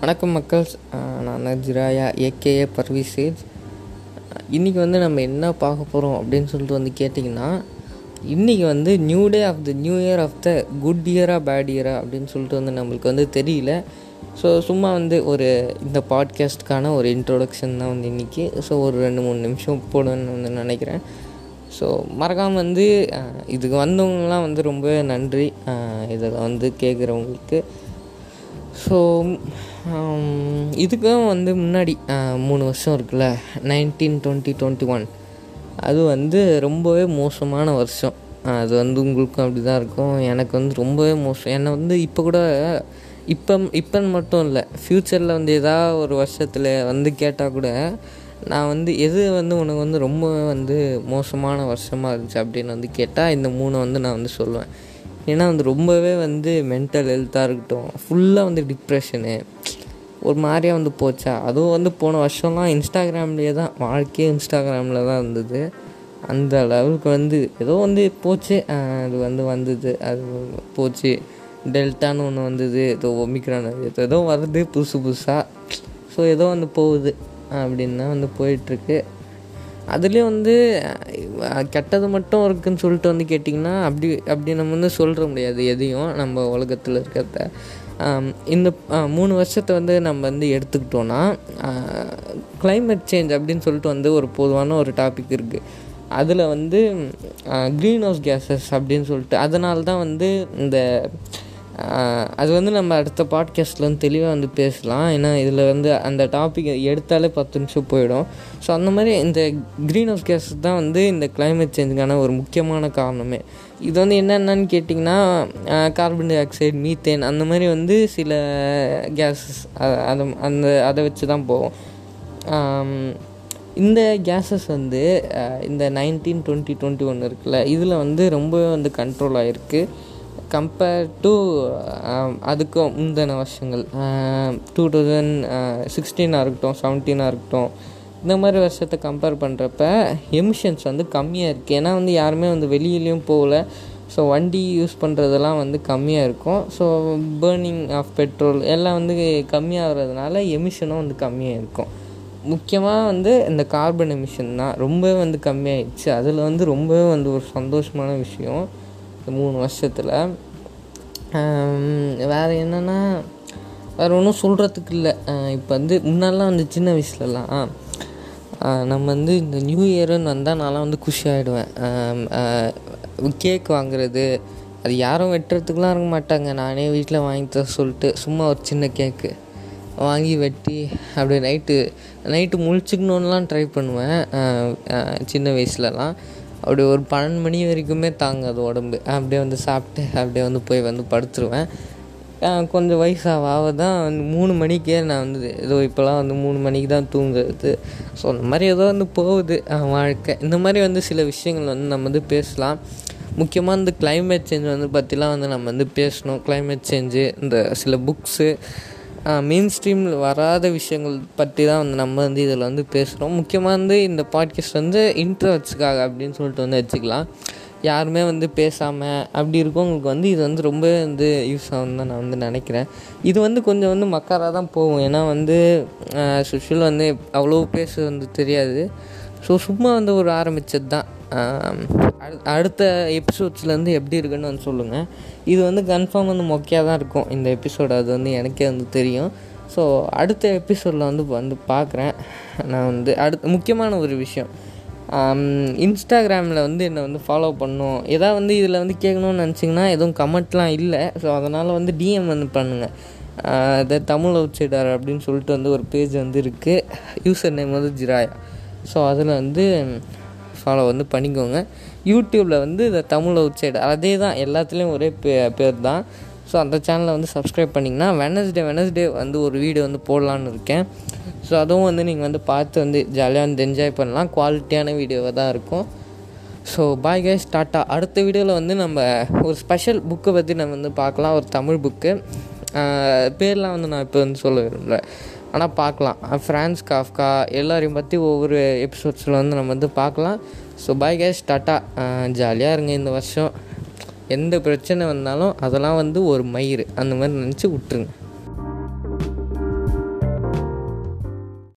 வணக்கம் மக்கள். நான் ஜிராயா ஏகேஏ பர்விசேஜ் இன்றைக்கி வந்து நம்ம என்ன பார்க்க போகிறோம் அப்படின்னு சொல்லிட்டு வந்து கேட்டிங்கன்னா இன்றைக்கி வந்து new day of the new year of the good இயரா பேட் இயரா அப்படின்னு சொல்லிட்டு வந்து நம்மளுக்கு வந்து தெரியல. ஸோ சும்மா வந்து ஒரு இந்த பாட்காஸ்ட்கான ஒரு இன்ட்ரொடக்ஷன் தான் வந்து இன்றைக்கி ஸோ ஒரு ரெண்டு மூணு நிமிஷம் போடுவேன்னு வந்து நினைக்கிறேன். ஸோ மறக்காமல் வந்து இதுக்கு வந்தவங்களாம் வந்து ரொம்ப நன்றி. இதில் வந்து கேட்குறவங்களுக்கு. ஸோ um, இதுக்கும் வந்து முன்னாடி மூணு வருஷம் இருக்குல்ல நைன்டீன் டுவெண்ட்டி டுவெண்ட்டி ஒன் அது வந்து ரொம்பவே மோசமான வருஷம். அது வந்து உங்களுக்கும் அப்படி தான் இருக்கும். எனக்கு வந்து ரொம்பவே மோசம். என்னை வந்து இப்போ கூட இப்போ இப்போன்னு மட்டும் இல்லை ஃப்யூச்சரில் வந்து ஏதாவது ஒரு வருஷத்தில் வந்து கேட்டால் கூட நான் வந்து எது வந்து உனக்கு வந்து ரொம்ப வந்து மோசமான வருஷமாக இருந்துச்சு அப்படின்னு வந்து கேட்டால் இந்த மூணை வந்து நான் வந்து சொல்லுவேன். ஏன்னா வந்து ரொம்பவே வந்து மென்டல் ஹெல்த்தாக இருக்கட்டும். ஃபுல்லாக வந்து டிப்ரெஷனு ஒரு மாதிரியாக வந்து போச்சா. அதுவும் வந்து போன வருஷம்லாம் இன்ஸ்டாகிராம்லேயே தான் வாழ்க்கையே இன்ஸ்டாகிராமில் தான் இருந்தது. அந்த லெவலுக்கு வந்து ஏதோ வந்து போச்சு. அது வந்து வந்தது. அது போச்சு. டெல்டான்னு ஒன்று வந்தது. ஏதோ ஒமிக்ரான் ஏதோ வருது புதுசு புதுசாக ஸோ ஏதோ வந்து போகுது. அப்படின்னா வந்து போயிட்டுருக்கு. அதுலேயும் வந்து கெட்டது மட்டும் இருக்குதுன்னு சொல்லிட்டு வந்து கேட்டிங்கன்னா அப்படி அப்படி நம்ம வந்து சொல்கிற முடியாது எதையும் நம்ம உலகத்தில் இருக்கிறத. இந்த மூணு வருஷத்தை வந்து நம்ம வந்து எடுத்துக்கிட்டோன்னா கிளைமேட் சேஞ்ச் அப்படின்னு சொல்லிட்டு வந்து ஒரு பொதுவான ஒரு டாபிக் இருக்குது அதில் வந்து க்ரீன் ஹவுஸ் கேஸஸ் அப்படின்னு சொல்லிட்டு அதனால தான் வந்து இந்த அது வந்து நம்ம அடுத்த பாட்காஸ்ட்டில் வந்து தெளிவாக வந்து பேசலாம். ஏன்னா இதில் வந்து அந்த டாபிக் எடுத்தாலே பத்து நிமிஷம் போயிடும். ஸோ அந்த மாதிரி இந்த க்ரீன் ஹவுஸ் கேஸ் தான் வந்து இந்த கிளைமேட் சேஞ்சுக்கான ஒரு முக்கியமான காரணமே. இது வந்து என்னென்னு கேட்டிங்கன்னா கார்பன் டை ஆக்சைடு மீத்தேன் அந்த மாதிரி வந்து சில கேஸஸ் அதை அந்த அதை வச்சு தான் போகும் இந்த கேஸஸ் வந்து இந்த நைன்டீன் டுவெண்ட்டி டுவெண்ட்டி ஒன் இருக்குல்ல இதில் வந்து ரொம்பவே வந்து கண்ட்ரோல் ஆகிருக்கு கம்பேர் டு um, அதுக்கு முந்தின வருஷங்கள். டூ தௌசண்ட் சிக்ஸ்டீனாக இருக்கட்டும் செவன்டீனாக இருக்கட்டும் இந்த மாதிரி வருஷத்தை கம்பேர் பண்ணுறப்ப எமிஷன்ஸ் வந்து கம்மியாக இருக்குது ஏன்னா வந்து யாருமே வந்து வெளியிலையும் போகல. ஸோ வண்டி யூஸ் பண்ணுறதெல்லாம் வந்து கம்மியாக இருக்கும். ஸோ பேர்னிங் ஆஃப் பெட்ரோல் எல்லாம் வந்து கம்மியாகிறதுனால எமிஷனும் வந்து கம்மியாக இருக்கும். முக்கியமாக வந்து இந்த கார்பன் எமிஷன் தான். ரொம்பவே வந்து கம்மியாயிடுச்சு. அதில் வந்து ரொம்பவே வந்து ஒரு சந்தோஷமான விஷயம். இந்த மூணு வருஷத்தில். வேறு என்னென்னா வேறு ஒன்றும் சொல்கிறதுக்கு இல்லை. இப்போ வந்து முன்னாடிலாம் வந்து சின்ன வயசுலலாம் நம்ம வந்து இந்த நியூ இயருன்னு வந்தால் நான்லாம் வந்து குஷி ஆகிடுவேன் கேக் வாங்குறது அது யாரும் வெட்டுறதுக்குலாம் இருக்க மாட்டாங்க. நானே வீட்டில் வாங்கி தர சொல்லிட்டு சும்மா ஒரு சின்ன கேக்கு வாங்கி வெட்டி அப்படியே நைட்டு நைட்டு முழிச்சுக்கணுன்னுலாம் ட்ரை பண்ணுவேன். சின்ன வயசுலலாம். அப்படி ஒரு பன்னெண்டு மணி வரைக்குமே தாங்காது உடம்பு. அப்படியே வந்து சாப்பிட்டு அப்படியே வந்து போய் வந்து படுத்துருவேன். கொஞ்சம் வயசாக ஆக தான் வந்து மூணு மணிக்கே நான் வந்து ஏதோ இப்போலாம் வந்து மூணு மணிக்கு தான் தூங்குறது. ஸோ அந்த மாதிரி ஏதோ வந்து போகுது வாழ்க்கை. இந்த மாதிரி வந்து சில விஷயங்கள் வந்து நம்ம வந்து பேசலாம். முக்கியமாக இந்த கிளைமேட் சேஞ்ச் வந்து பற்றிலாம் வந்து நம்ம வந்து பேசணும். கிளைமேட் சேஞ்சு இந்த சில புக்ஸு மெயின் ஸ்ட்ரீமில் வராத விஷயங்கள் பற்றி தான் வந்து நம்ம வந்து இதில் வந்து பேசுகிறோம். முக்கியமாக வந்து இந்த பாட்காஸ்ட் வந்து இன்ட்ரவர்ட்ஸுக்காக அப்படின்னு சொல்லிட்டு வந்து வச்சுக்கலாம். யாருமே வந்து பேசாமல் அப்படி இருக்கவங்களுக்கு வந்து இது வந்து ரொம்ப வந்து யூஸ் ஆகும் தான் நான் வந்து நினைக்கிறேன். இது வந்து கொஞ்சம் வந்து மக்காராக தான் போகும். ஏன்னா வந்து சுஷில் வந்து அவ்வளோ பேச வந்து தெரியாது. ஸோ சும்மா வந்து ஒரு ஆரம்பித்தது தான் அடு- அடுத்த எபிசோட்ஸ்லேருந்து எப்படி இருக்குன்னு வந்து சொல்லுங்கள் இது வந்து கன்ஃபார்ம் வந்து மொக்கையாக தான் இருக்கும். இந்த எபிசோடு அது வந்து எனக்கே வந்து தெரியும். ஸோ அடுத்த எபிசோடில் வந்து வந்து பார்க்குறேன் நான் வந்து அடுத்த முக்கியமான ஒரு விஷயம். இன்ஸ்டாகிராமில் வந்து என்னை வந்து ஃபாலோ பண்ணும். எதாவது வந்து இதில் வந்து கேட்கணும்னு நினச்சிங்கன்னா எதுவும் கமெண்ட்லாம் இல்லை. ஸோ அதனால் வந்து டிஎம் வந்து பண்ணுங்கள் த தமிழ் அவுட் சைடர் அப்படின்னு சொல்லிட்டு வந்து ஒரு பேஜ் வந்து இருக்குது யூசர் நேம் வந்து ஜிராயா. ஸோ அதில் வந்து ஃபாலோ வந்து பண்ணிக்கோங்க. யூடியூப்பில் வந்து இந்த தமிழ் அவுட் சைடு அதே தான் எல்லாத்துலேயும் ஒரே பே பேர் தான் ஸோ அந்த சேனலை வந்து சப்ஸ்கிரைப் பண்ணிங்கன்னா வெனஸ்டே வெனஸ்டே வந்து ஒரு வீடியோ வந்து போடலான்னு இருக்கேன். ஸோ அதுவும் வந்து நீங்கள் வந்து பார்த்து வந்து ஜாலியாக வந்து என்ஜாய் பண்ணலாம். குவாலிட்டியான வீடியோவாக தான் இருக்கும். So bye guys tata. அடுத்த வீடியோவில் வந்து நம்ம ஒரு ஸ்பெஷல் புக்கை பற்றி நம்ம வந்து பார்க்கலாம். ஒரு தமிழ் புக்கு பேர்லாம் வந்து நான் இப்போ வந்து சொல்ல விரும்பல. ஆனால் பார்க்கலாம். ஃப்ரான்ஸ் காஃப்கா எல்லாரையும் பற்றி ஒவ்வொரு எபிசோட்ஸில் வந்து நம்ம வந்து பார்க்கலாம். ஸோ பாய் கேஸ் டாட்டா ஜாலியாக இருங்க இந்த வருஷம். எந்த பிரச்சனை வந்தாலும் அதெல்லாம் வந்து ஒரு மயிறு. அந்த மாதிரி நினச்சி விட்ருங்க